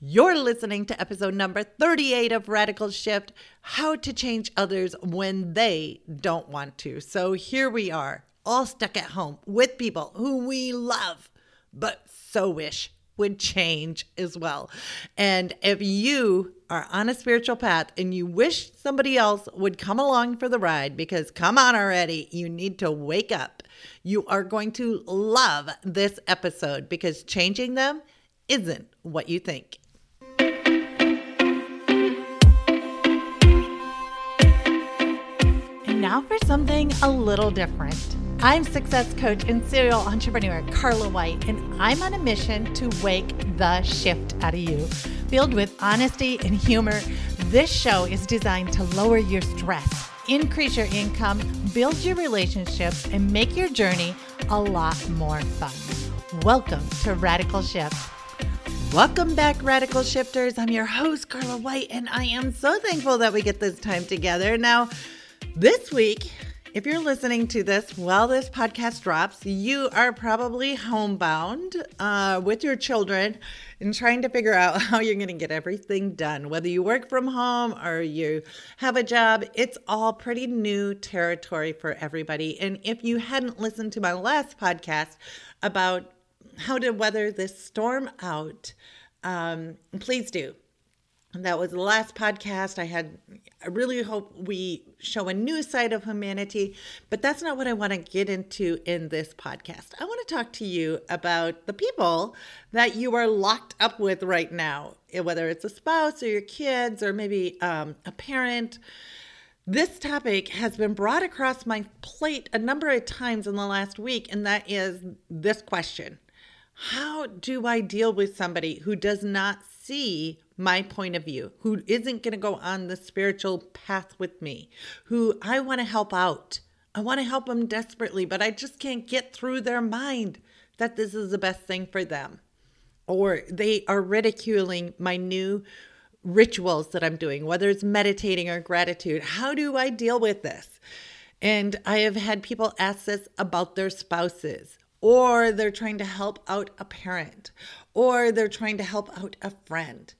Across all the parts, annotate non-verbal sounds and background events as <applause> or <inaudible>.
You're listening to episode number 38 of Radical Shift How to Change Others When They Don't Want to. So here we are, all stuck at home with people who we love, but so wish would change as well. And if you are on a spiritual path and you wish somebody else would come along for the ride, because come on already, you need to wake up. You are going to love this episode because changing them isn't what you think. Now for something a little different. I'm success coach and serial entrepreneur Carla White, and I'm on a mission to wake the shift out of you. Filled with honesty and humor, this show is designed to lower your stress, increase your income, build your relationships, and make your journey a lot more fun. Welcome to Radical Shift. Welcome back, Radical Shifters. I'm your host, Carla White, and I am so thankful that we get this time together. Now, this week, if you're listening to this while this podcast drops, you are probably homebound uh, with your children and trying to figure out <laughs> how you're going to get everything done. Whether you work from home or you have a job, it's all pretty new territory for everybody. And if you hadn't listened to my last podcast about how to weather this storm out, um, please do that was the last podcast. I had i really hope we show a new side of humanity but that's not what i want to get into in this podcast. I want to talk to you about the people that you are locked up with right now eh, whether it's a spouse or your kids or maybe um, a parent. This topic has been brought across my plate a number of times in the last week and that is this question. How do i deal with somebody who does not see my point of view, who isn't going to go on the spiritual path with me, who I want to help out. I want to help them desperately, but I just can't get through their mind that this is the best thing for them. Or they are ridiculing my new rituals that I'm doing, whether it's meditating or gratitude. How do I deal with this? And I have had people ask this about their spouses, or they're trying to help out a parent, or they're trying to help out a friend.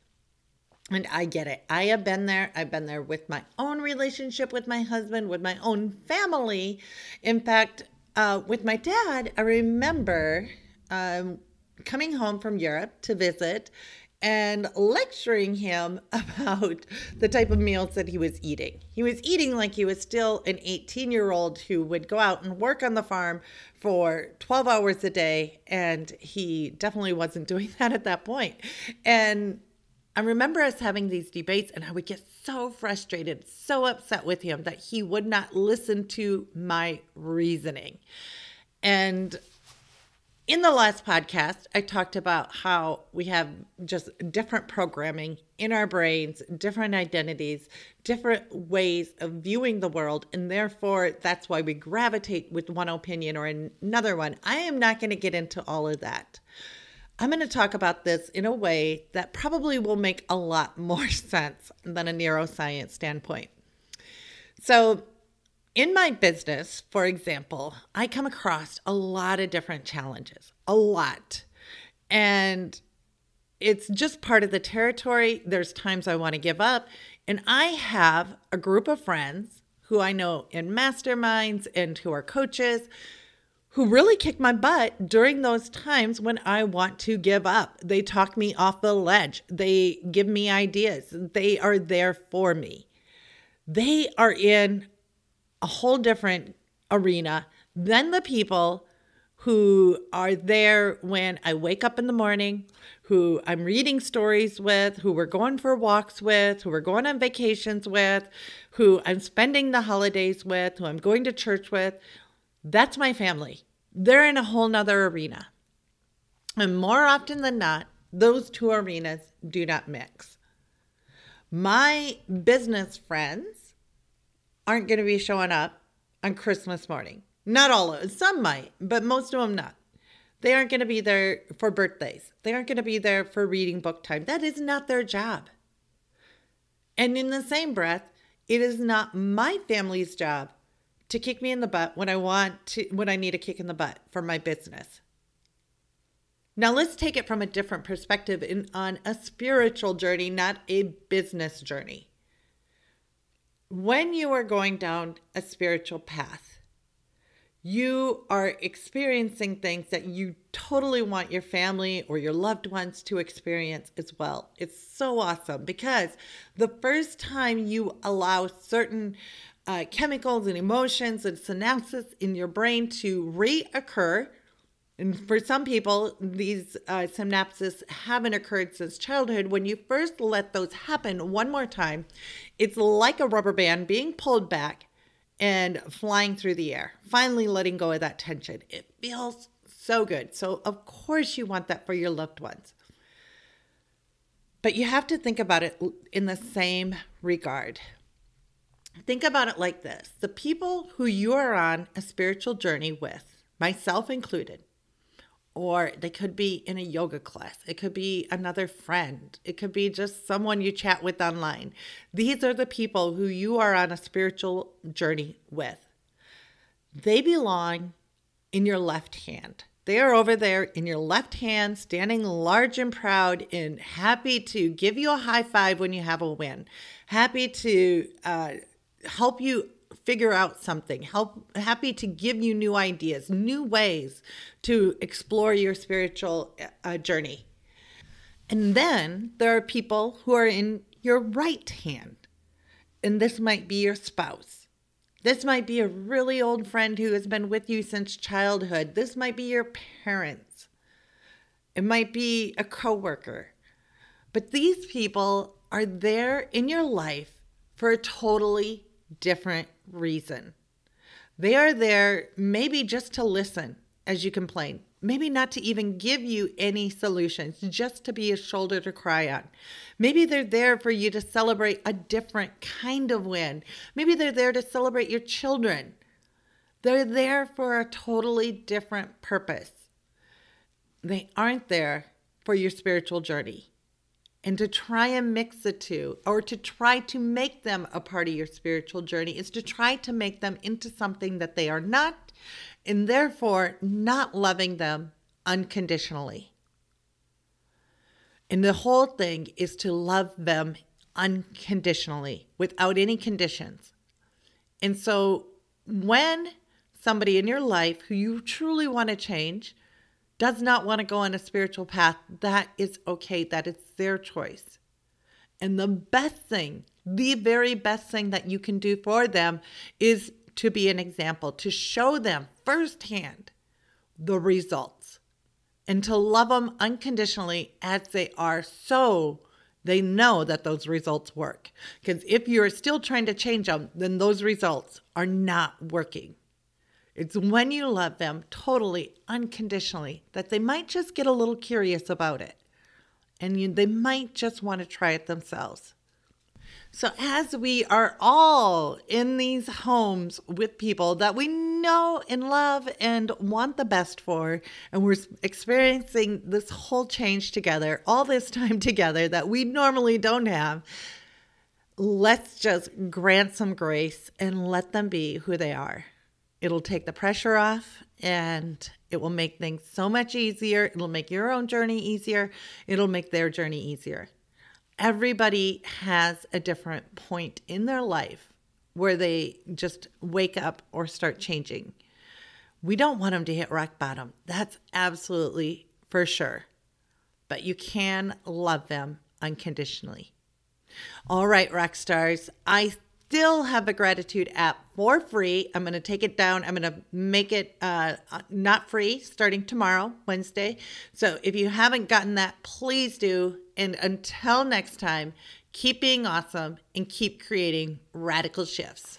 And I get it. I have been there. I've been there with my own relationship with my husband, with my own family. In fact, uh, with my dad, I remember um, coming home from Europe to visit and lecturing him <laughs> about the type of meals that he was eating. He was eating like he was still an 18 year old who would go out and work on the farm for 12 hours a day. And he definitely wasn't <laughs> doing that at that point. And I remember us having these debates, and I would get so frustrated, so upset with him that he would not listen to my reasoning. And in the last podcast, I talked about how we have just different programming in our brains, different identities, different ways of viewing the world. And therefore, that's why we gravitate with one opinion or another one. I am not going to get into all of that. I'm going to talk about this in a way that probably will make a lot <laughs> more sense than a neuroscience standpoint. So, in my business, for example, I come across a lot of different challenges, a lot. And it's just part of the territory. There's times I want to give up. And I have a group of friends who I know in masterminds and who are coaches who really kick my butt during those times when I want to give up. They talk me off the ledge, they give me ideas, they are there for me. They are in a whole different arena than the people who are there when I wake up in the morning, who I'm reading stories with, who we're going for walks with, who we're going on vacations with, who I'm spending the holidays with, who I'm going to church with, that's my family. They're in a whole nother arena. And more often than not, those two arenas do not mix. My business friends aren't going to be showing up on Christmas morning. Not all of them. Some might, but most of them not. They aren't going to be there for birthdays. They aren't going to be there for reading book time. That is not their job. And in the same breath, it is not my family's job to kick me in the butt when I want to when I need a kick in the butt for my business. Now, let's take it from a different perspective in, on a spiritual journey, not a business journey. When you are going down a spiritual path, you are experiencing things that you totally want your family or your loved ones to experience as well. It's so awesome because the first time you allow certain uh, chemicals and emotions and synapses in your brain to reoccur, and for some people, these uh, synapses haven't occurred since childhood. When you first let those happen one more time, it's like a rubber band being pulled back and flying through the air, finally letting go of that tension. It feels so good. So, of course, you want that for your loved ones. But you have to think about it in the same regard. Think about it like this the people who you are on a spiritual journey with, myself included, or they could be in a yoga class. It could be another friend. It could be just someone you chat with online. These are the people who you are on a spiritual journey with. They belong in your left hand. They are over there in your left hand, standing large and proud and happy to give you a high five when you have a win, happy to uh, help you figure out something, help happy to give you new ideas, new ways to explore your spiritual uh, journey. And then there are people who are in your right hand. And this might be your spouse. This might be a really old friend who has been with you since childhood. This might be your parents. It might be a coworker. But these people are there in your life for a totally different reason. They are there maybe just to listen as you complain, maybe not to even give you any solutions, just to be a shoulder to cry on. Maybe they're there for you to celebrate a different kind of win. Maybe they're there to celebrate your children. They're there for a totally different purpose. They aren't there for your spiritual journey and to try and mix the two or to try to make them a part of your spiritual journey is to try to make them into something that they are not and therefore not loving them unconditionally. And the whole thing is to love them unconditionally without any conditions. And so when somebody in your life who you truly want to change does not want to go on a spiritual path, that is okay. That is their choice. And the best thing, the very best thing that you can do for them is to be an example, to show them firsthand the results and to love them unconditionally as they are so they know that those results work. Because if you're still trying to change them, then those results are not working. It's when you love them totally, unconditionally, that they might just get a little curious about it. And you, they might just want to try it themselves. So, as we are all in these homes with people that we know and love and want the best for, and we're experiencing this whole change together, all this time together that we normally don't have, let's just grant some grace and let them be who they are. It'll take the pressure off and it will make things so much easier. It'll make your own journey easier. It'll make their journey easier. Everybody has a different point in their life where they just wake up or start changing. We don't want them to hit rock bottom. That's absolutely for sure. But you can love them unconditionally. All right, rock stars. I still have the gratitude app for free. I'm going to take it down. I'm going to make it uh, not free starting tomorrow, Wednesday. So if you haven't gotten that, please do. And until next time, keep being awesome and keep creating radical shifts.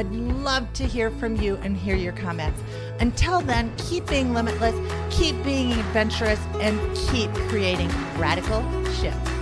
I'd love to hear from you and hear your comments. Until then, keep being limitless, keep being adventurous, and keep creating radical shifts.